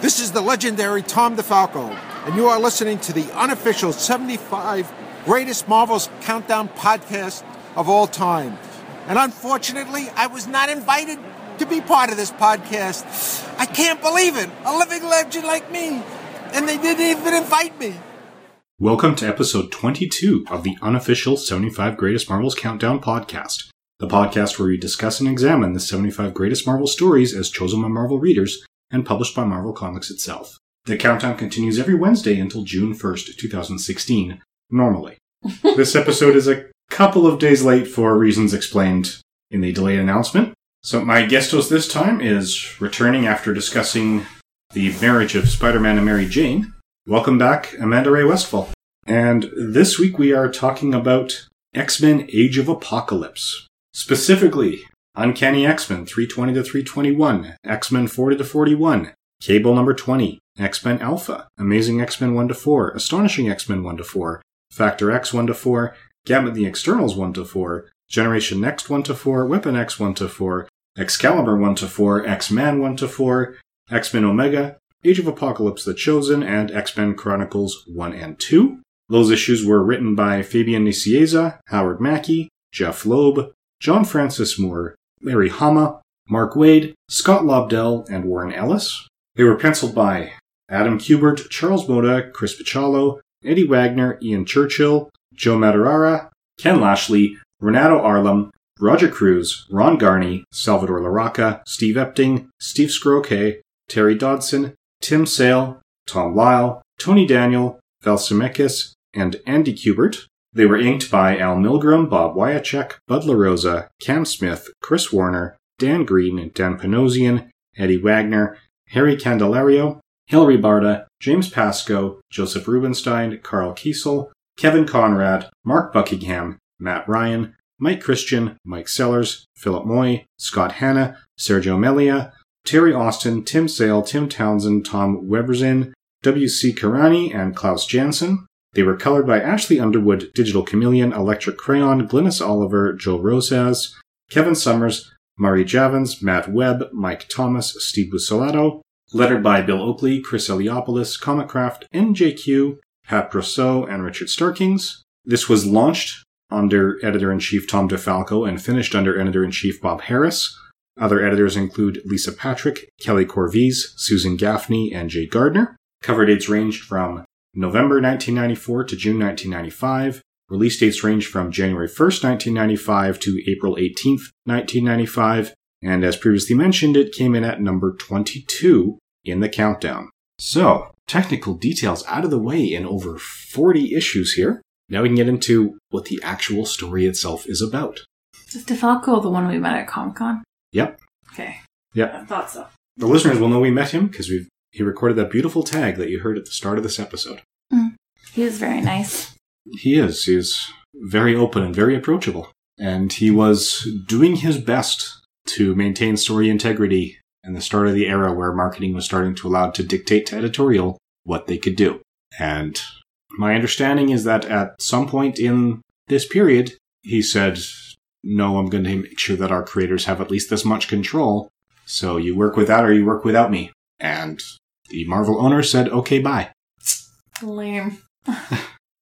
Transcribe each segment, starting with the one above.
This is the legendary Tom DeFalco, and you are listening to the unofficial 75 Greatest Marvels Countdown podcast of all time. And unfortunately, I was not invited to be part of this podcast. I can't believe it. A living legend like me. And they didn't even invite me. Welcome to episode 22 of the unofficial 75 Greatest Marvels Countdown podcast, the podcast where we discuss and examine the 75 greatest Marvel stories as chosen by Marvel readers and published by Marvel Comics itself. The countdown continues every Wednesday until June 1st, 2016, normally. this episode is a couple of days late for reasons explained in the delayed announcement. So my guest host this time is returning after discussing the marriage of Spider-Man and Mary Jane. Welcome back, Amanda Ray Westfall. And this week we are talking about X-Men Age of Apocalypse. Specifically, Uncanny X-Men 320 to 321, X-Men 40 to 41, Cable number 20, X-Men Alpha, Amazing X-Men 1 to 4, Astonishing X-Men 1 to 4, Factor X 1 to 4, Gambit the Externals 1 to 4, Generation Next 1 to 4, Weapon X 1 to 4, Excalibur 1 to 4, X-Man 1 to 4, X-Men Omega, Age of Apocalypse The Chosen, and X-Men Chronicles 1 and 2. Those issues were written by Fabian Nicieza, Howard Mackie, Jeph Loeb, John Francis Moore, Larry Hama, Mark Waid, Scott Lobdell, and Warren Ellis. They were penciled by Adam Kubert, Charles Moda, Chris Bachalo, Eddie Wagner, Ian Churchill, Joe Madureira, Ken Lashley, Renato Arlem, Roger Cruz, Ron Garney, Salvador Larroca, Steve Epting, Steve Skroce, Terry Dodson, Tim Sale, Tom Lyle, Tony Daniel, Val Semeiks, and Andy Kubert. They were inked by Al Milgrom, Bob Wiacek, Bud LaRosa, Cam Smith, Chris Warner, Dan Green, Dan Panosian, Eddie Wagner, Harry Candelario, Hilary Barta, James Pascoe, Joseph Rubinstein, Karl Kesel, Kevin Conrad, Mark Buckingham, Matt Ryan, Mike Christian, Mike Sellers, Philip Moy, Scott Hanna, Sergio Melia, Terry Austin, Tim Sale, Tim Townsend, Tom Weberzin, W.C. Carani, and Klaus Janson. They were colored by Ashley Underwood, Digital Chameleon, Electric Crayon, Glynis Oliver, Joe Rosas, Kevin Somers, Marie Javins, Matt Webb, Mike Thomas, Steve Buccellato, lettered by Bill Oakley, Chris Eliopoulos, Comicraft, NJQ, Pat Brosseau, and Richard Starkings. This was launched under editor-in-chief Tom DeFalco and finished under editor-in-chief Bob Harras. Other editors include Lisa Patrick, Kelly Corvese, Susan Gaffney, and Jay Gardner. Cover dates ranged from November 1994 to June 1995. Release dates range from January 1st, 1995 to April 18th, 1995. And as previously mentioned, it came in at number 22 in the countdown. So, technical details out of the way in over 40 issues here. Now we can get into what the actual story itself is about. Is DeFalco the one we met at Comic Con? Yep. Okay. Yep. I thought so. The listeners will know we met him because we've he recorded that beautiful tag that you heard at the start of this episode. Mm. He was very nice. He is. He is very open and very approachable. And he was doing his best to maintain story integrity in the start of the era where marketing was starting to allow to dictate to editorial what they could do. And my understanding is that at some point in this period, he said, No, I'm going to make sure that our creators have at least this much control. So you work with that or you work without me. And the Marvel owner said, Okay, bye. Lame.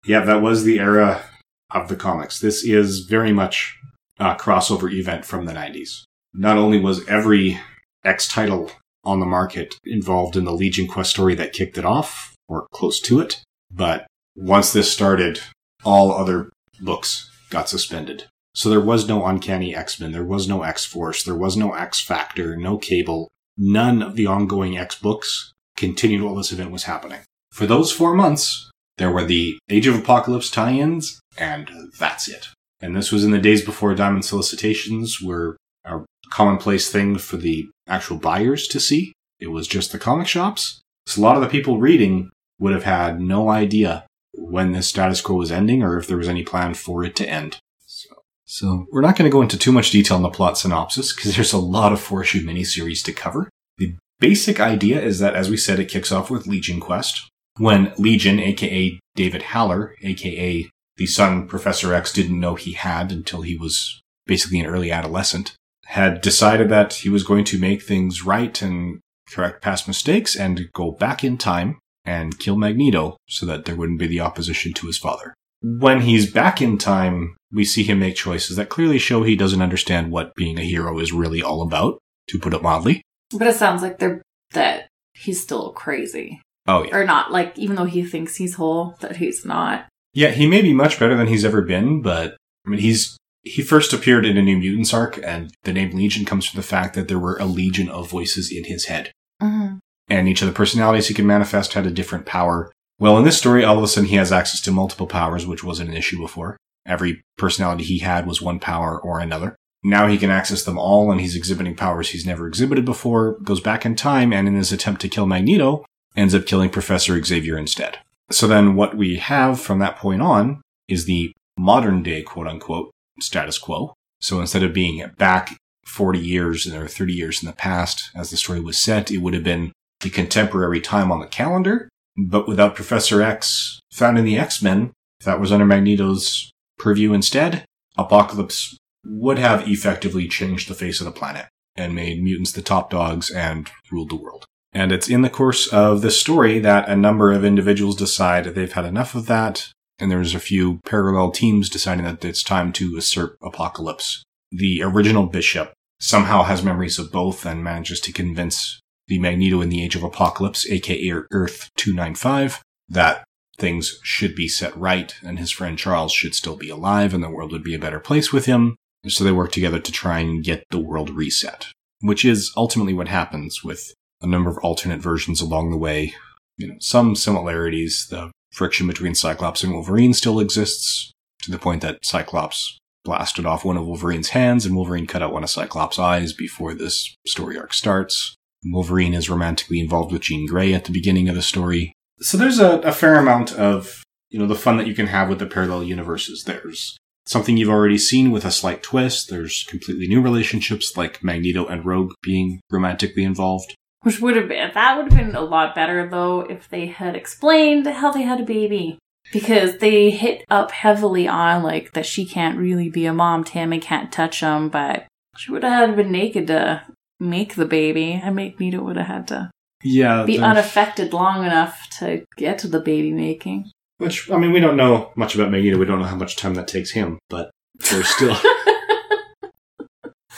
Yeah, that was the era of the comics. This is very much a crossover event from the 90s. Not only was every X title on the market involved in the Legion Quest story that kicked it off, or close to it, but once this started, all other books got suspended. So there was no Uncanny X-Men, there was no X-Force, there was no X-Factor, no Cable. None of the ongoing X books continued while this event was happening. For those four months, there were the Age of Apocalypse tie-ins, and that's it. And this was in the days before diamond solicitations were a commonplace thing for the actual buyers to see. It was just the comic shops. So a lot of the people reading would have had no idea when this status quo was ending or if there was any plan for it to end. So, so we're not going to go into too much detail in the plot synopsis because there's a lot of four issue miniseries to cover. The basic idea is that, as we said, it kicks off with Legion Quest. When Legion, aka David Haller, aka the son Professor X didn't know he had until he was basically an early adolescent, had decided that he was going to make things right and correct past mistakes and go back in time and kill Magneto so that there wouldn't be the opposition to his father. When he's back in time, we see him make choices that clearly show he doesn't understand what being a hero is really all about, to put it mildly. But it sounds like they're that he's still crazy. Oh, yeah. Or not, like, even though he thinks he's whole, that he's not. Yeah, he may be much better than he's ever been, but I mean, he's he first appeared in a New Mutants arc, and the name Legion comes from the fact that there were a legion of voices in his head, Mm-hmm. and each of the personalities he could manifest had a different power. Well, in this story, all of a sudden he has access to multiple powers, which wasn't an issue before. Every personality he had was one power or another. Now he can access them all, and he's exhibiting powers he's never exhibited before. Goes back in time, and in his attempt to kill Magneto, ends up killing Professor Xavier instead. So then what we have from that point on is the modern day quote unquote status quo. So instead of being back 40 years or 30 years in the past as the story was set, it would have been the contemporary time on the calendar, but without Professor X found in the X-Men. That was under Magneto's purview instead, Apocalypse would have effectively changed the face of the planet and made mutants the top dogs and ruled the world. And it's in the course of this story that a number of individuals decide they've had enough of that. And there's a few parallel teams deciding that it's time to assert apocalypse. The original bishop somehow has memories of both and manages to convince the Magneto in the Age of Apocalypse, aka Earth 295, that things should be set right and his friend Charles should still be alive and the world would be a better place with him. So they work together to try and get the world reset, which is ultimately what happens with a number of alternate versions along the way. You know, some similarities. The friction between Cyclops and Wolverine still exists to the point that Cyclops blasted off one of Wolverine's hands and Wolverine cut out one of Cyclops' eyes before this story arc starts. Wolverine is romantically involved with Jean Grey at the beginning of the story. So there's a, a fair amount of, you know, the fun that you can have with the parallel universes. There's something you've already seen with a slight twist. There's completely new relationships like Magneto and Rogue being romantically involved. Which would have been, that would have been a lot better though if they had explained how they had a baby. Because they hit up heavily on like that she can't really be a mom, Tammy can't touch him, but she would have had to been naked to make the baby. And Magneto would have had to Yeah. be unaffected long enough to get to the baby making. Which, I mean, we don't know much about Magneto. We don't know how much time that takes him, but there's still.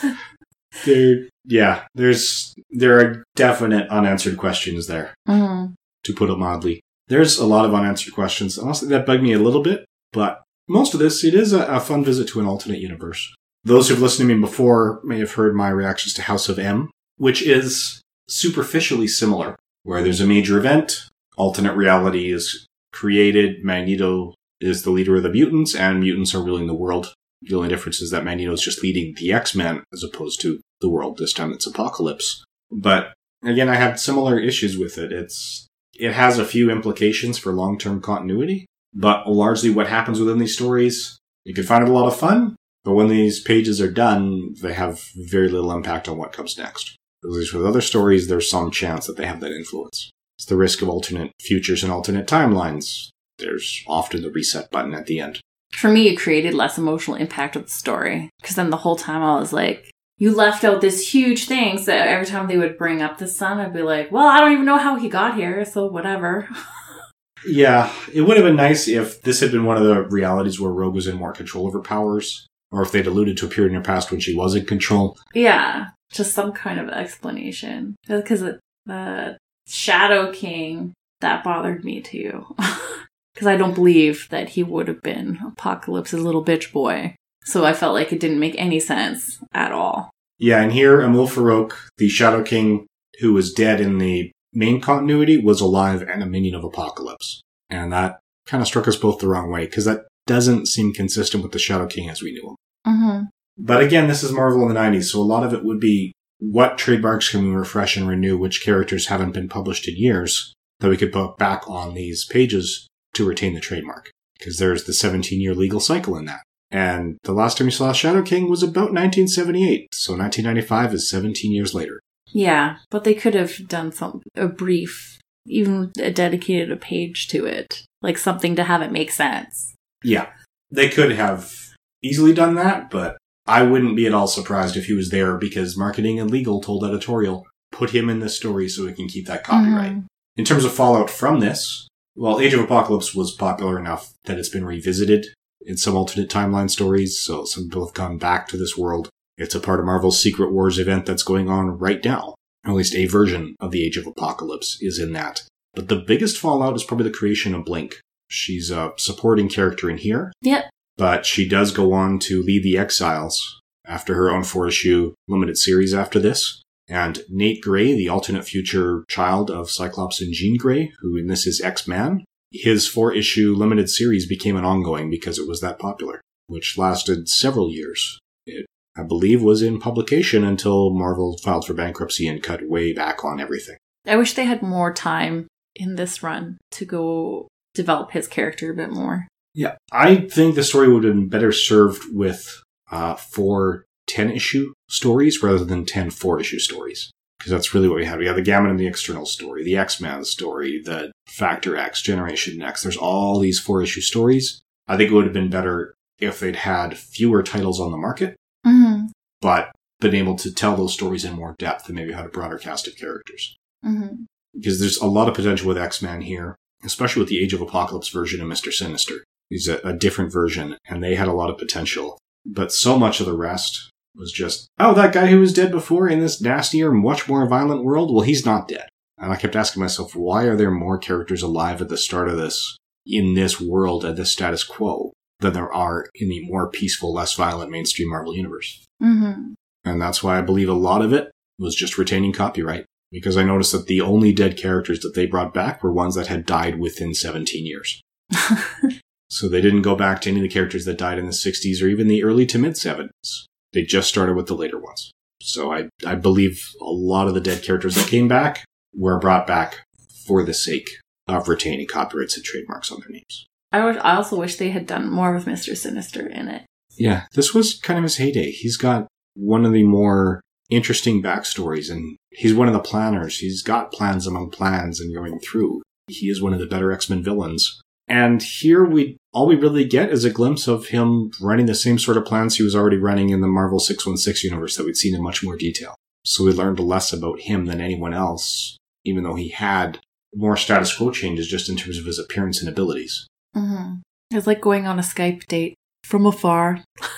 there, yeah, there's, there are definite unanswered questions there, Mm. to put it mildly. There's a lot of unanswered questions. Honestly, that bugged me a little bit, but most of this, it is a, a fun visit to an alternate universe. Those who've listened to me before may have heard my reactions to House of M, which is superficially similar, where there's a major event, alternate reality is created, Magneto is the leader of the mutants, and mutants are ruling the world. The only difference is that Magneto is just leading the X-Men as opposed to the world. This time it's Apocalypse. But again, I had similar issues with it. It's, it has a few implications for long-term continuity, but largely what happens within these stories, you can find it a lot of fun, but when these pages are done, they have very little impact on what comes next. At least with other stories, there's some chance that they have that influence. It's the risk of alternate futures and alternate timelines. There's often the reset button at the end. For me, it created less emotional impact of the story. Because then the whole time I was like, you left out this huge thing. So every time they would bring up the son, I'd be like, well, I don't even know how he got here, so whatever. Yeah, it would have been nice if this had been one of the realities where Rogue was in more control of her powers, or if they'd alluded to a period in her past when she was in control. yeah, just some kind of explanation. Because the Shadow King, that bothered me too. Because I don't believe that he would have been Apocalypse's little bitch boy. So I felt like it didn't make any sense at all. Yeah, and here Amahl Farouk, the Shadow King who was dead in the main continuity, was alive and a minion of Apocalypse. And that kind of struck us both the wrong way, because that doesn't seem consistent with the Shadow King as we knew him. Mm-hmm. But again, this is Marvel in the 90s, so a lot of it would be what trademarks can we refresh and renew, which characters haven't been published in years, that we could put back on these pages to retain the trademark. Because there's the 17 year legal cycle in that. And the last time you saw Shadow King was about 1978, so 1995 is 17 years later. Yeah, but they could have done some a brief, even dedicated a page to it, like something to have it make sense. Yeah, they could have easily done that, but I wouldn't be at all surprised if he was there because marketing and legal told editorial, put him in this story so we can keep that copyright. Mhm. In terms of fallout from this, well, Age of Apocalypse was popular enough that it's been revisited in some alternate timeline stories, so some people have gone back to this world. It's a part of Marvel's Secret Wars event that's going on right now. At least a version of the Age of Apocalypse is in that. But the biggest fallout is probably the creation of Blink. She's a supporting character in here, Yep. But she does go on to lead the Exiles after her own four issue limited series after this. And Nate Gray, the alternate future child of Cyclops and Jean Grey, who in this is X Man, his four issue limited series became an ongoing because it was that popular, which lasted several years. It, I believe, was in publication until Marvel filed for bankruptcy and cut way back on everything. I wish they had more time in this run to go develop his character a bit more. Yeah, I think the story would have been better served with uh, four 10 issue stories rather than 10 four issue stories. Because that's really what we had. We had the Gamma and the External story, the X Man story, the Factor X, Generation X. There's all these four issue stories. I think it would have been better if they'd had fewer titles on the market, Mm-hmm. but been able to tell those stories in more depth and maybe had a broader cast of characters. Mm-hmm. Because there's a lot of potential with X Man here, especially with the Age of Apocalypse version of Mr. Sinister. He's a, a different version, and they had a lot of potential. But so much of the rest was just, oh, that guy who was dead before in this nastier, much more violent world, well, he's not dead. And I kept asking myself, why are there more characters alive at the start of this, in this world, at this status quo, than there are in the more peaceful, less violent mainstream Marvel universe? Mm-hmm. And that's why I believe a lot of it was just retaining copyright. Because I noticed that the only dead characters that they brought back were ones that had died within 17 years. So they didn't go back to any of the characters that died in the 60s or even the early to mid 70s. They just started with the later ones. So I, I believe a lot of the dead characters that came back were brought back for the sake of retaining copyrights and trademarks on their names. I would. I also wish they had done more with Mister Sinister in it. Yeah, this was kind of his heyday. He's got one of the more interesting backstories, and he's one of the planners. He's got plans among plans and going through. He is one of the better X Men villains. And here we all we really get is a glimpse of him running the same sort of plans he was already running in the Marvel 616 universe that we'd seen in much more detail. So we learned less about him than anyone else, even though he had more status quo changes just in terms of his appearance and abilities. Mm-hmm. It's like going on a Skype date from afar.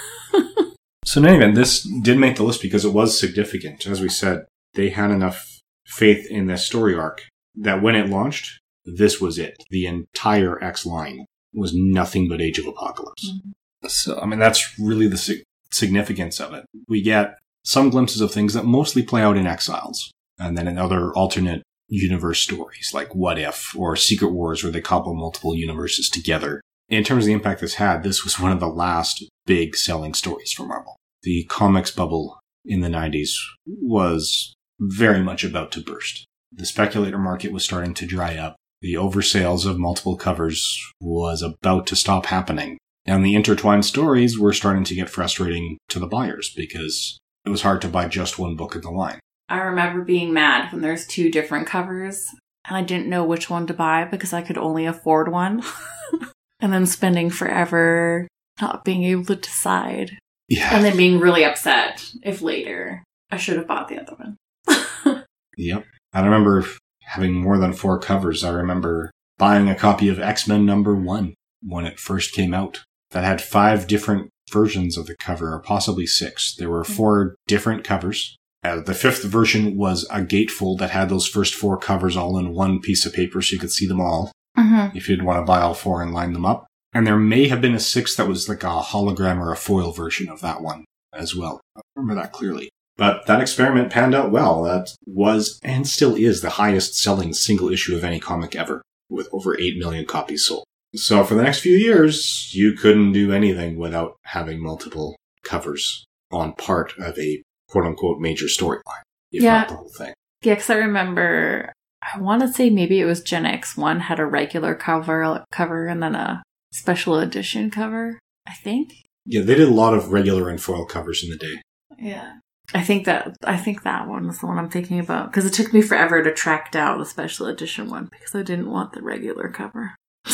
So in any event, this did make the list because it was significant. As we said, they had enough faith in this story arc that when it launched, this was it. The entire X line was nothing but Age of Apocalypse. Mm-hmm. So, I mean, that's really the sig- significance of it. We get some glimpses of things that mostly play out in Exiles, and then in other alternate universe stories like What If or Secret Wars, where they couple multiple universes together. In terms of the impact this had, this was one of the last big selling stories for Marvel. The comics bubble in the 90s was very much about to burst. The speculator market was starting to dry up. The oversales of multiple covers was about to stop happening. And the intertwined stories were starting to get frustrating to the buyers because it was hard to buy just one book in the line. I remember being mad when there's two different covers and I didn't know which one to buy because I could only afford one. and then spending forever not being able to decide. Yeah. And then being really upset if later I should have bought the other one. Yep. I remember having more than four covers. I remember buying a copy of X Men number one when it first came out that had five different versions of the cover, or possibly six. There were four different covers. Uh, the fifth version was a gatefold that had those first four covers all in one piece of paper so you could see them all mm-hmm. if you'd want to buy all four and line them up. And there may have been a sixth that was like a hologram or a foil version of that one as well. I remember that clearly. But that experiment panned out well. That was and still is the highest selling single issue of any comic ever, with over 8 million copies sold. So for the next few years, you couldn't do anything without having multiple covers on part of a quote unquote major storyline, if Yeah. not the whole thing. Yeah, because I remember, I want to say maybe it was Gen X one had a regular cover cover and then a special edition cover. I think. Yeah, they did a lot of regular and foil covers in the day. Yeah. I think that I think that one was the one I'm thinking about because it took me forever to track down the special edition one because I didn't want the regular cover.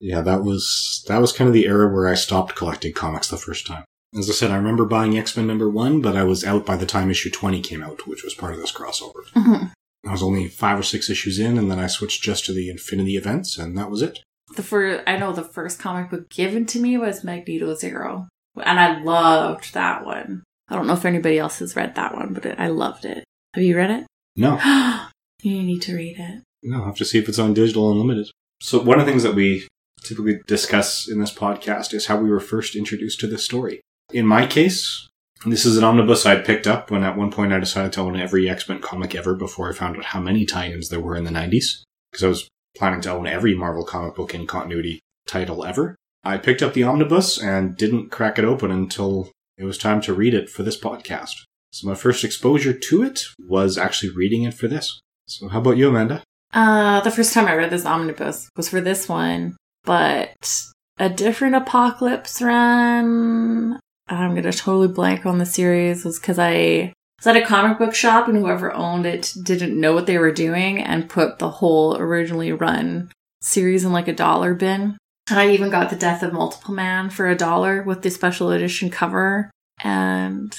Yeah, that was that was kind of the era where I stopped collecting comics the first time. As I said, I remember buying X Men number one, but I was out by the time issue 20 came out, which was part of this crossover. hmm I was only five or six issues in, and then I switched just to the Infinity events, and that was it. The first, I know the first comic book given to me was Magneto Zero, and I loved that one. I don't know if anybody else has read that one, but it, I loved it. Have you read it? No, you need to read it. no, I'll have to see if it's on digital unlimited. So, one of the things that we typically discuss in this podcast is how we were first introduced to this story. In my case, this is an omnibus I picked up when at one point I decided to own every X Men comic ever before I found out how many tie ins there were in the 90s. Because I was planning to own every Marvel comic book in continuity title ever. I picked up the omnibus and didn't crack it open until it was time to read it for this podcast. So my first exposure to it was actually reading it for this. So how about you, Amanda? Uh, the first time I read this omnibus was for this one, but a different apocalypse run. I'm gonna totally blank on the series was because I was at a comic book shop and whoever owned it didn't know what they were doing and put the whole originally run series in like a dollar bin. I even got the Death of Multiple Man for a dollar with the special edition cover. And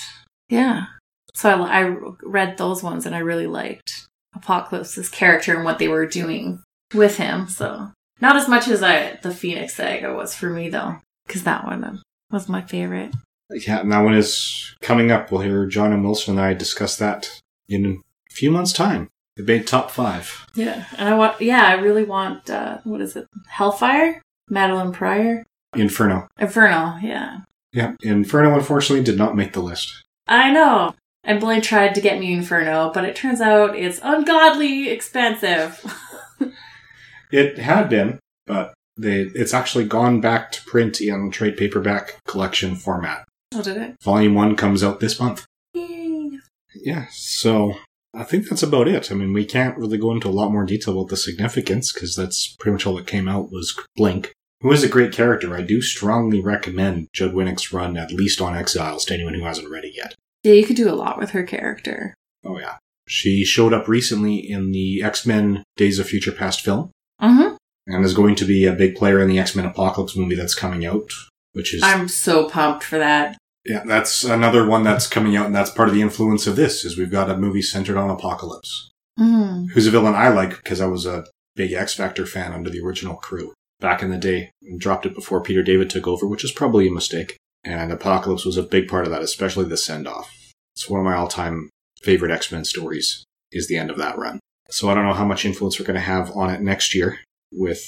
yeah, so I, I read those ones and I really liked Apocalypse's character and what they were doing with him. So not as much as I the Phoenix Saga was for me though, because that one was my favorite. Yeah, and that one is coming up. We'll hear John and Wilson and I discuss that in a few months' time. It made top five. Yeah, and I want yeah, I really want uh what is it? Hellfire, Madelyne Pryor, Inferno. Inferno. Yeah, Yeah, Inferno unfortunately did not make the list. I know. And Blaine tried to get me Inferno, but it turns out it's ungodly expensive. It had been, but they it's actually gone back to print in trade paperback collection format. oh, did it? Volume one comes out this month. Yay. Yeah, so I think that's about it. I mean, we can't really go into a lot more detail about the significance because that's pretty much all that came out was Blink, who is a great character. I do strongly recommend Judd Winick's run at least on Exiles to anyone who hasn't read it yet. Yeah, you could do a lot with her character. Oh yeah, she showed up recently in the X Men Days of Future Past film Mm-hmm. and is going to be a big player in the X Men Apocalypse movie that's coming out. Which is I'm so pumped for that. yeah, that's another one that's coming out, and that's part of the influence of this. Is we've got a movie centered on Apocalypse. Mm. who's a villain I like because I was a big X Factor fan under the original crew back in the day and dropped it before Peter David took over, which is probably a mistake. And Apocalypse was a big part of that, especially the send off. It's one of my all time favorite X Men stories, is the end of that run. So I don't know how much influence we're going to have on it next year with,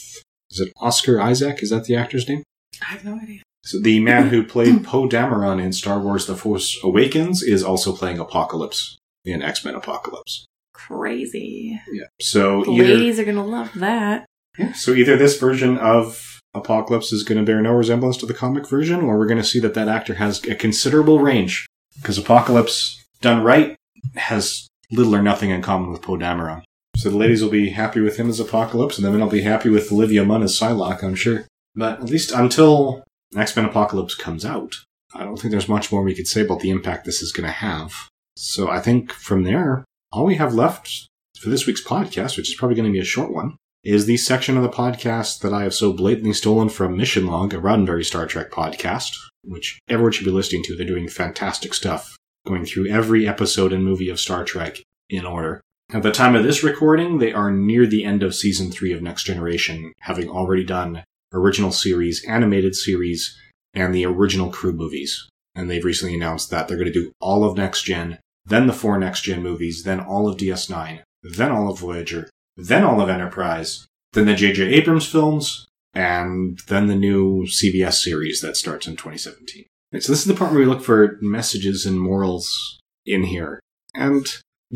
is it Oscar Isaac? Is that the actor's name? I have no idea. So the man who played Poe Dameron in Star Wars The Force Awakens is also playing Apocalypse in X Men Apocalypse. Crazy. Yeah. So The either. ladies are gonna love that. Yeah, so either this version of Apocalypse is going to bear no resemblance to the comic version, or we're going to see that that actor has a considerable range. Because Apocalypse, done right, has little or nothing in common with Poe Dameron. So the ladies will be happy with him as Apocalypse, and the men will be happy with Olivia Munn as Psylocke, I'm sure. But at least until X-Men Apocalypse comes out, I don't think there's much more we could say about the impact this is going to have. So I think from there, all we have left for this week's podcast, which is probably going to be a short one, is the section of the podcast that I have so blatantly stolen from Mission Log, a Roddenberry Star Trek podcast, which everyone should be listening to. They're doing fantastic stuff, going through every episode and movie of Star Trek in order. At the time of this recording, they are near the end of season three of Next Generation, having already done original series, animated series, and the original crew movies. And they've recently announced that they're going to do all of Next Gen, then the four Next Gen movies, then all of DS9, then all of Voyager, then all of Enterprise, then the J.J. Abrams films, and then the new CBS series that starts in 2017. So this is the part where we look for messages and morals in here. And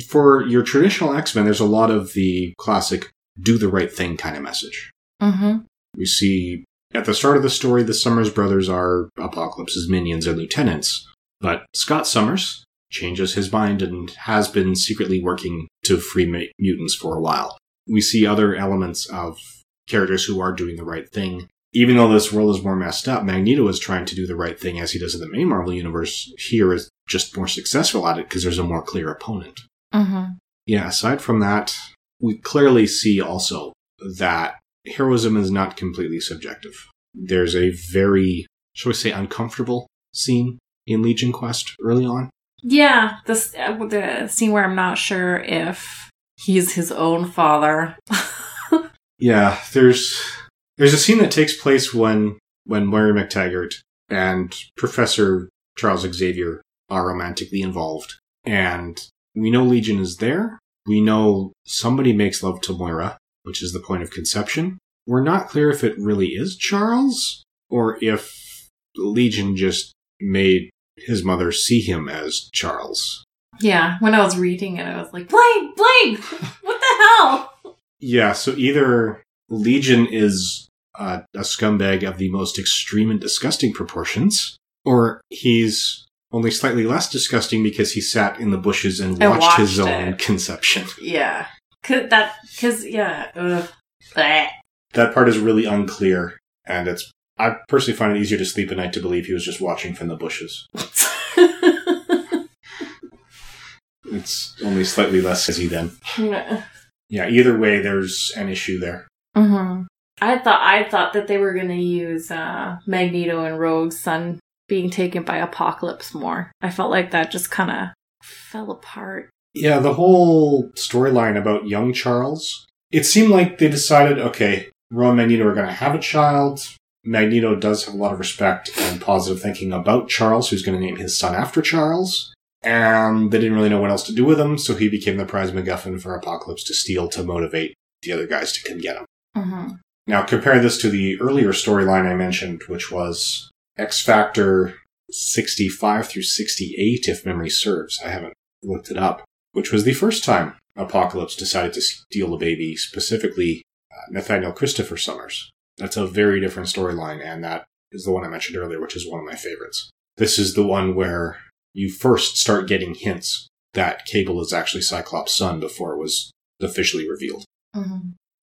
for your traditional X-Men, there's a lot of the classic do the right thing kind of message. Mm-hmm. We see at the start of the story, the Summers brothers are Apocalypse's minions and lieutenants. But Scott Summers changes his mind and has been secretly working to free mutants for a while. We see other elements of characters who are doing the right thing. Even though this world is more messed up, Magneto is trying to do the right thing as he does in the main Marvel universe. Here is just more successful at it because there's a more clear opponent. Mm-hmm. Yeah, aside from that, we clearly see also that heroism is not completely subjective. There's a very, shall we say, uncomfortable scene in Legion Quest early on. Yeah, this uh, the scene where I'm not sure if he's his own father. Yeah, there's there's a scene that takes place when when Moira McTaggart and Professor Charles Xavier are romantically involved, and we know Legion is there. We know somebody makes love to Moira, which is the point of conception. We're not clear if it really is Charles or if Legion just made his mother see him as Charles. yeah, when I was reading it, I was like, Blaine, Blaine, what the hell? Yeah, so either Legion is uh, a scumbag of the most extreme and disgusting proportions, or he's only slightly less disgusting because he sat in the bushes and And watched, his watched own conception. Yeah, cause that, cause yeah, ugh. That part is really unclear, and it's. I personally find it easier to sleep at night to believe he was just watching from the bushes. It's only slightly less busy then. Yeah, either way, there's an issue there. hmm I thought I thought that they were gonna use uh, Magneto and Rogue's son being taken by Apocalypse more. I felt like that just kind of fell apart. Yeah, the whole storyline about young Charles, it seemed like they decided, okay, Ron and Magneto are going to have a child. Magneto does have a lot of respect and positive thinking about Charles, who's going to name his son after Charles. And they didn't really know what else to do with him, so he became the prize MacGuffin for Apocalypse to steal to motivate the other guys to come get him. hmm Now, compare this to the earlier storyline I mentioned, which was X Factor 65 through 68, if memory serves. I haven't looked it up. Which was the first time Apocalypse decided to steal a baby, specifically uh, Nathaniel Christopher Summers. That's a very different storyline, and that is the one I mentioned earlier, which is one of my favorites. This is the one where you first start getting hints that Cable is actually Cyclops' son before it was officially revealed. hmm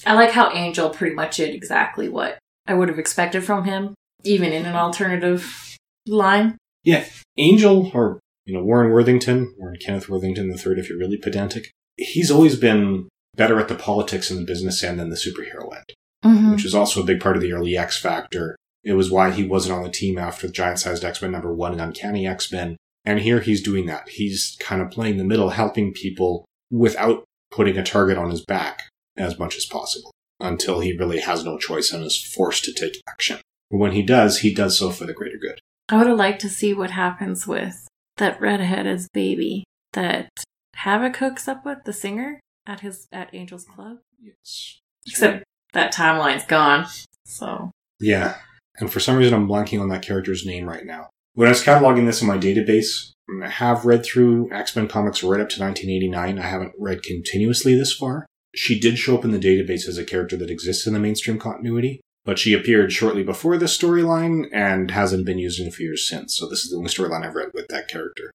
I like how Angel pretty much did exactly what I would have expected from him, even in an alternative line. Yeah, Angel, or you know Warren Worthington, Warren Kenneth Worthington III, if you're really pedantic, he's always been better at the politics and the business end than the superhero end, Mm-hmm. which is also a big part of the early X Factor. It was why he wasn't on the team after the giant-sized X-Men number one and Uncanny X-Men, and here he's doing that. He's kind of playing the middle, helping people without putting a target on his back as much as possible until he really has no choice and is forced to take action. But when he does, he does so for the greater good. I would have liked to see what happens with that redheaded baby that Havoc hooks up with the singer at his at Angel's Club. Yes. Except that timeline's gone. So Yeah. And for some reason, I'm blanking on that character's name right now. When I was cataloging this in my database, I have read through X-Men comics right up to 1989. I haven't read continuously this far. She did show up in the database as a character that exists in the mainstream continuity, but she appeared shortly before this storyline and hasn't been used in a few years since. So this is the only storyline I've read with that character.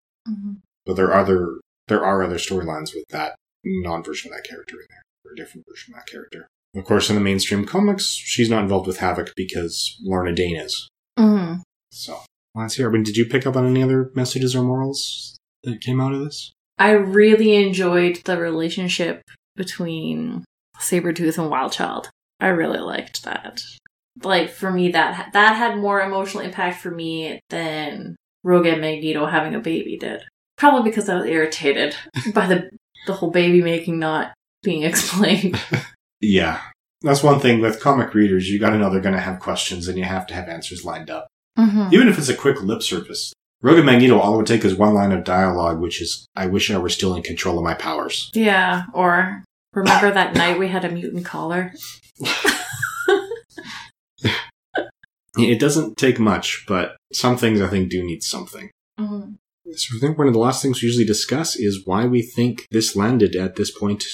But there are other there are other storylines with that non-version of that character in there, or a different version of that character. Of course, in the mainstream comics, she's not involved with Havoc because Lorna Dane is. Mhm. So, let's hear. I mean, did you pick up on any other messages or morals that came out of this? I really enjoyed the relationship between Sabretooth and Wildchild. I really liked that. Like for me that that had more emotional impact for me than Rogue and Magneto having a baby did. Probably because I was irritated by the the whole baby making not being explained. Yeah. That's one thing with comic readers, you gotta know they're gonna have questions and you have to have answers lined up. Mm-hmm. Even if it's a quick lip service. Rogue and Magneto, all it would take is one line of dialogue, which is, I wish I were still in control of my powers. Yeah, or remember that night we had a mutant caller? It doesn't take much, but some things I think do need something. Mm-hmm. So I think one of the last things we usually discuss is why we think this landed at this point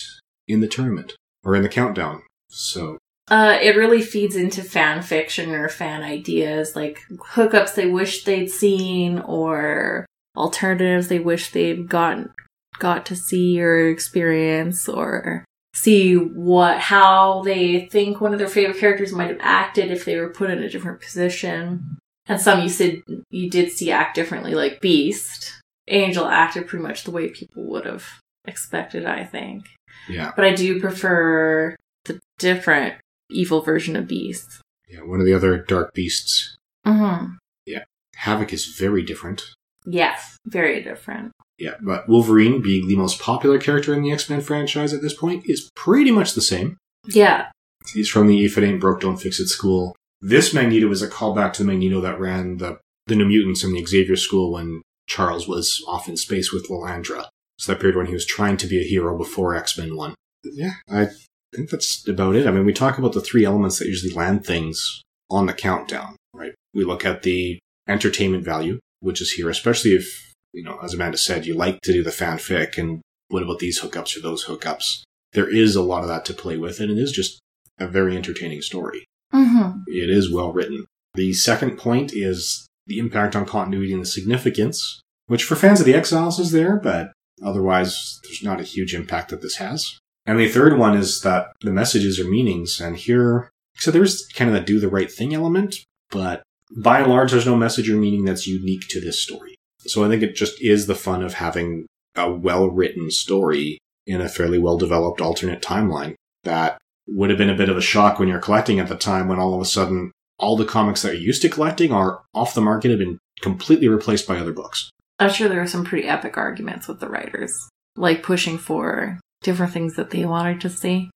in the tournament or in the countdown. So Uh, it really feeds into fan fiction or fan ideas, like hookups they wish they'd seen, or alternatives they wish they'd gotten got to see or experience, or see what how they think one of their favorite characters might have acted if they were put in a different position. And some you said you did see act differently, like Beast. Angel acted pretty much the way people would have expected, I think. yeah, But I do prefer the different evil version of Beast. yeah. One of the other dark beasts, Mm-hmm. Yeah. Havoc, is very different. Yes, very different. Yeah, but Wolverine, being the most popular character in the X Men franchise at this point, is pretty much the same. Yeah. He's from the If It Ain't Broke, Don't Fix It school. This Magneto is a callback to the Magneto that ran the, the New Mutants in the Xavier school when Charles was off in space with Lilandra. So that period when he was trying to be a hero before X Men 1. Yeah, I think that's about it. I mean, we talk about the three elements that usually land things on the countdown, right? We look at the entertainment value, which is here, especially if, you know, as Amanda said, you like to do the fanfic and what about these hookups or those hookups? There is a lot of that to play with, and it is just a very entertaining story. Mm-hmm. It is well written. The second point is the impact on continuity and the significance, which for fans of the Exiles is there, but otherwise there's not a huge impact that this has. And the third one is that the messages or meanings, and here, so there's kind of the do the right thing element, but by and large, there's no message or meaning that's unique to this story. So I think it just is the fun of having a well written story in a fairly well developed alternate timeline that would have been a bit of a shock when you're collecting at the time when all of a sudden all the comics that you're used to collecting are off the market have been completely replaced by other books. I'm sure there are some pretty epic arguments with the writers, like pushing for different things that they wanted to see.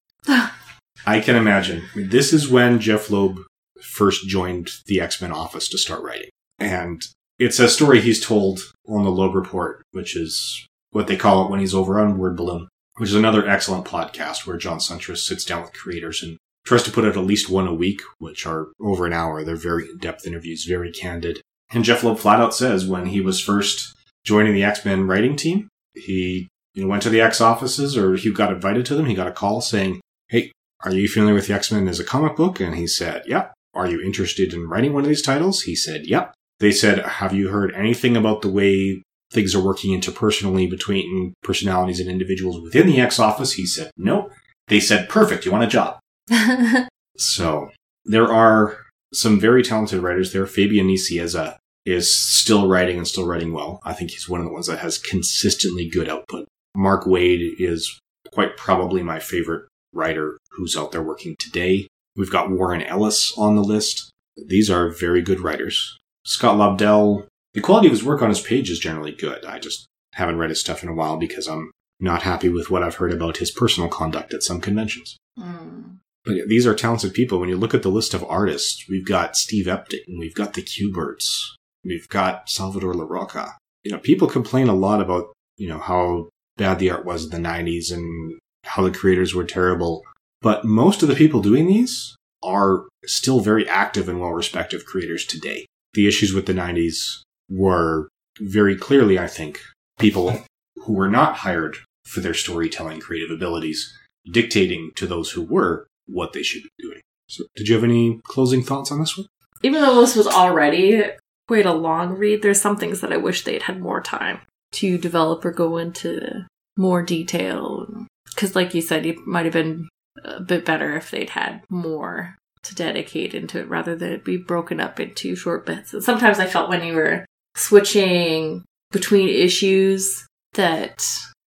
I can imagine. I mean, this is when Jeph Loeb first joined the X Men office to start writing. And it's a story he's told on the Loeb Report, which is what they call it when he's over on Word Balloon, which is another excellent podcast where John Siuntres sits down with creators and tries to put out at least one a week, which are over an hour. They're very in depth interviews, very candid. And Jeph Loeb flat out says when he was first joining the X Men writing team, he you know, went to the X offices or he got invited to them. He got a call saying, Hey, are you familiar with the X Men as a comic book? And he said, Yep. Are you interested in writing one of these titles? He said, Yep. They said, Have you heard anything about the way things are working interpersonally between personalities and individuals within the X office? He said, Nope. They said, Perfect. You want a job? So there are some very talented writers there. Fabian Nicieza is still writing and still writing well. I think he's one of the ones that has consistently good output. Mark Waid is quite probably my favorite writer who's out there working today. We've got Warren Ellis on the list. These are very good writers. Scott Lobdell, the quality of his work on his page is generally good. I just haven't read his stuff in a while because I'm not happy with what I've heard about his personal conduct at some conventions. Mm. But yeah, these are talented people. When you look at the list of artists, we've got Steve Epting, we've got the Kuberts, we've got Salvador Larroca. You know, people complain a lot about, you know, how bad the art was in the 90s and how the creators were terrible. But most of the people doing these are still very active and well respected creators today. The issues with the 90s were very clearly, I think, people who were not hired for their storytelling creative abilities dictating to those who were what they should be doing. So, did you have any closing thoughts on this one? Even though this was already quite a long read, there's some things that I wish they'd had more time to develop or go into more detail. Because, like you said, it might have been a bit better if they'd had more to dedicate into it rather than it be broken up into short bits. And sometimes I felt when you were switching between issues that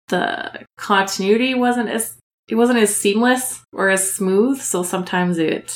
the continuity wasn't as it wasn't as seamless or as smooth, so sometimes it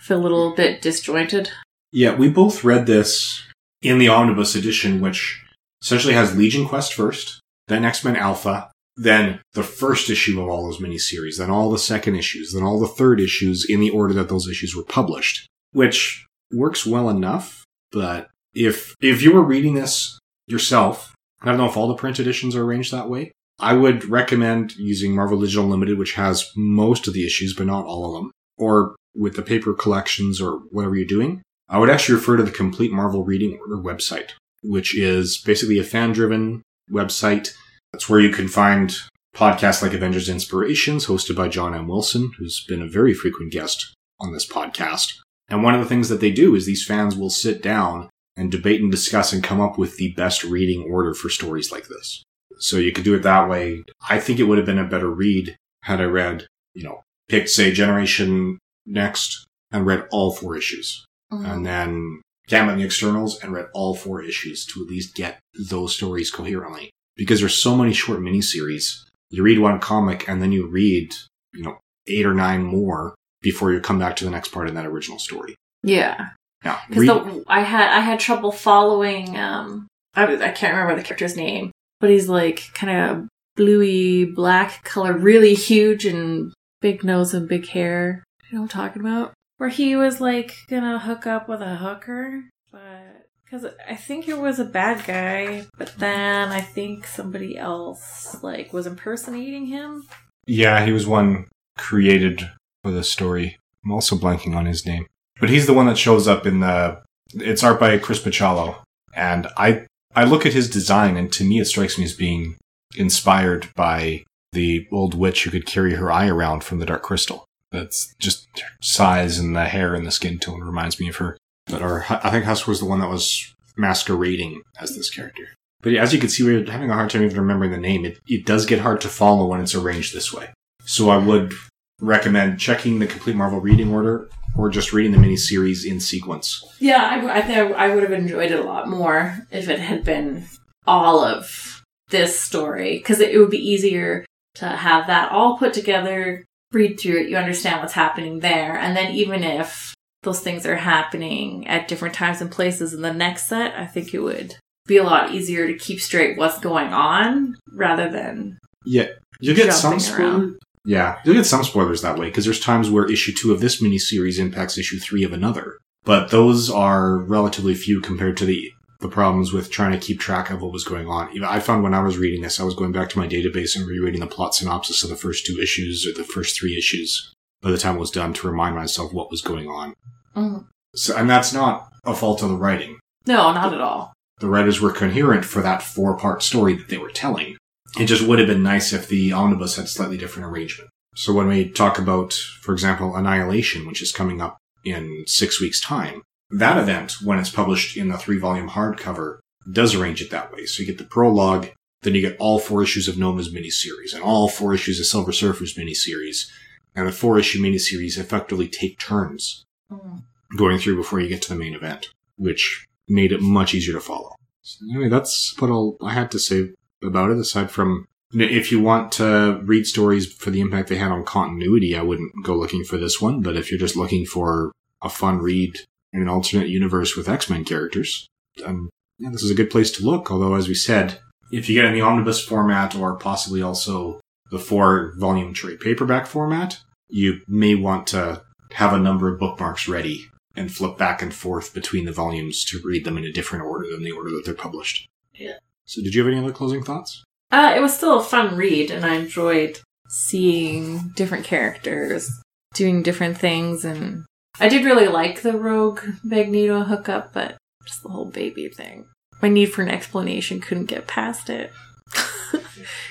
felt a little bit disjointed. Yeah, we both read this in the omnibus edition, which essentially has Legion Quest first, then X Men Alpha, then the first issue of all those miniseries, then all the second issues, then all the third issues in the order that those issues were published, which works well enough. But if if you were reading this yourself, I don't know if all the print editions are arranged that way. I would recommend using Marvel Digital Limited, which has most of the issues, but not all of them, or with the paper collections or whatever you're doing. I would actually refer to the Complete Marvel Reading Order website, which is basically a fan driven website. That's where you can find podcasts like Avengers Inspirations, hosted by John M. Wilson, who's been a very frequent guest on this podcast. And one of the things that they do is these fans will sit down and debate and discuss and come up with the best reading order for stories like this. So you could do it that way. I think it would have been a better read had I read, you know, picked, say, Generation Next and read all four issues. Mm-hmm. And then And the Externals and read all four issues to at least get those stories coherently. Because there's so many short miniseries. You read one comic and then you read, you know, eight or nine more before you come back to the next part in that original story. Yeah, Now, because I had I had trouble following um, I, I can't remember the character's name, but he's like kind of bluey black color, really huge and big nose and big hair. You know what I'm talking about? Where he was like gonna hook up with a hooker, but because I think it was a bad guy, but then I think somebody else like was impersonating him. Yeah, he was one created for the story. I'm also blanking on his name, but he's the one that shows up in the. It's art by Chris Bachalo, and I I look at his design, and to me, it strikes me as being inspired by the old witch who could carry her eye around from the Dark Crystal. That's just size and the hair and the skin tone reminds me of her. But or I think Husk was the one that was masquerading as this character. But as you can see, we're having a hard time even remembering the name. It, it does get hard to follow when it's arranged this way. So I would recommend checking the complete Marvel reading order or just reading the miniseries in sequence. Yeah, I, I think I would have enjoyed it a lot more if it had been all of this story because it, it would be easier to have that all put together, read through it, you understand what's happening there, and then even if those things are happening at different times and places in the next set, I think it would be a lot easier to keep straight what's going on rather than Yeah, You get some spoilers. Yeah. You'll get some spoilers that way because there's times where issue two of this miniseries impacts issue three of another, but those are relatively few compared to the the problems with trying to keep track of what was going on. I found when I was reading this, I was going back to my database and rereading the plot synopsis of the first two issues or the first three issues by the time it was done to remind myself what was going on. Mhm. So, and that's not a fault of the writing. no, not at all. The writers were coherent for that four part story that they were telling. It just would have been nice if the omnibus had slightly different arrangement. So when we talk about, for example, Annihilation, which is coming up in six weeks' time, that event, when it's published in the three volume hardcover, does arrange it that way. So you get the prologue, then you get all four issues of Nova's miniseries, and all four issues of Silver Surfer's miniseries, and the four issue miniseries effectively take turns Mhm. going through before you get to the main event, which made it much easier to follow. So anyway, that's what all I had to say about it, aside from if you want to read stories for the impact they had on continuity, I wouldn't go looking for this one, but if you're just looking for a fun read in an alternate universe with X-Men characters, um, yeah, this is a good place to look. Although, as we said, if you get in the omnibus format or possibly also the four volume trade paperback format, you may want to have a number of bookmarks ready and flip back and forth between the volumes to read them in a different order than the order that they're published. Yeah. So, did you have any other closing thoughts? Uh, it was still a fun read, and I enjoyed seeing different characters doing different things, and I did really like the Rogue Magneto hookup, but just the whole baby thing. My need for an explanation couldn't get past it.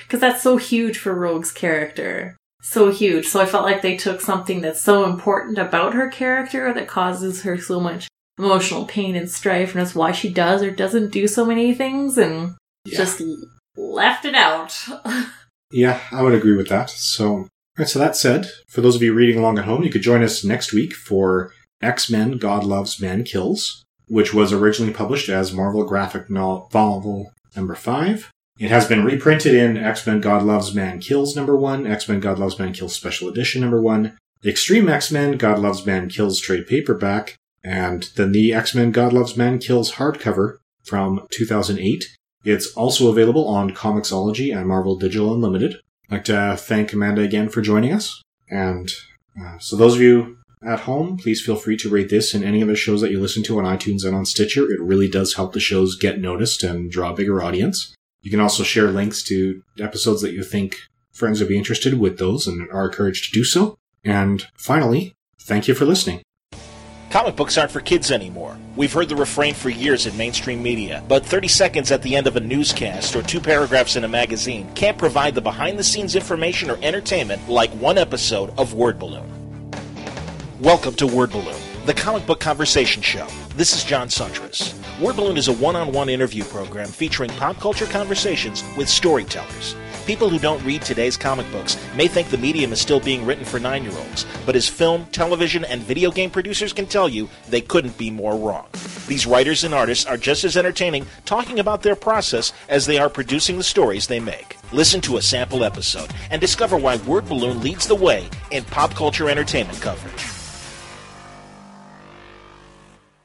Because that's so huge for Rogue's character. So huge. So I felt like they took something that's so important about her character that causes her so much emotional pain and strife, and that's why she does or doesn't do so many things, and just left it out. Yeah, I would agree with that. So, right, so that said, for those of you reading along at home, you could join us next week for X Men God Loves, Man Kills, which was originally published as Marvel Graphic Novel number 5. It has been reprinted in X Men God Loves, Man Kills number 1, X Men God Loves, Man Kills Special Edition number 1, Extreme X Men God Loves, Man Kills trade paperback, and then the X Men God Loves, Man Kills hardcover from 2008. It's also available on Comixology and Marvel Digital Unlimited. I'd like to thank Amanda again for joining us. And uh, so, those of you at home, please feel free to rate this and any other shows that you listen to on iTunes and on Stitcher. It really does help the shows get noticed and draw a bigger audience. You can also share links to episodes that you think friends would be interested with those and are encouraged to do so. And finally, thank you for listening. Comic books aren't for kids anymore. We've heard the refrain for years in mainstream media, but 30 seconds at the end of a newscast or two paragraphs in a magazine can't provide the behind the scenes information or entertainment like one episode of Word Balloon. Welcome to Word Balloon, the comic book conversation show. This is John Suintres. Word Balloon is a one on one interview program featuring pop culture conversations with storytellers. People who don't read today's comic books may think the medium is still being written for nine year olds, but as film, television, and video game producers can tell you, they couldn't be more wrong. These writers and artists are just as entertaining talking about their process as they are producing the stories they make. Listen to a sample episode and discover why Word Balloon leads the way in pop culture entertainment coverage.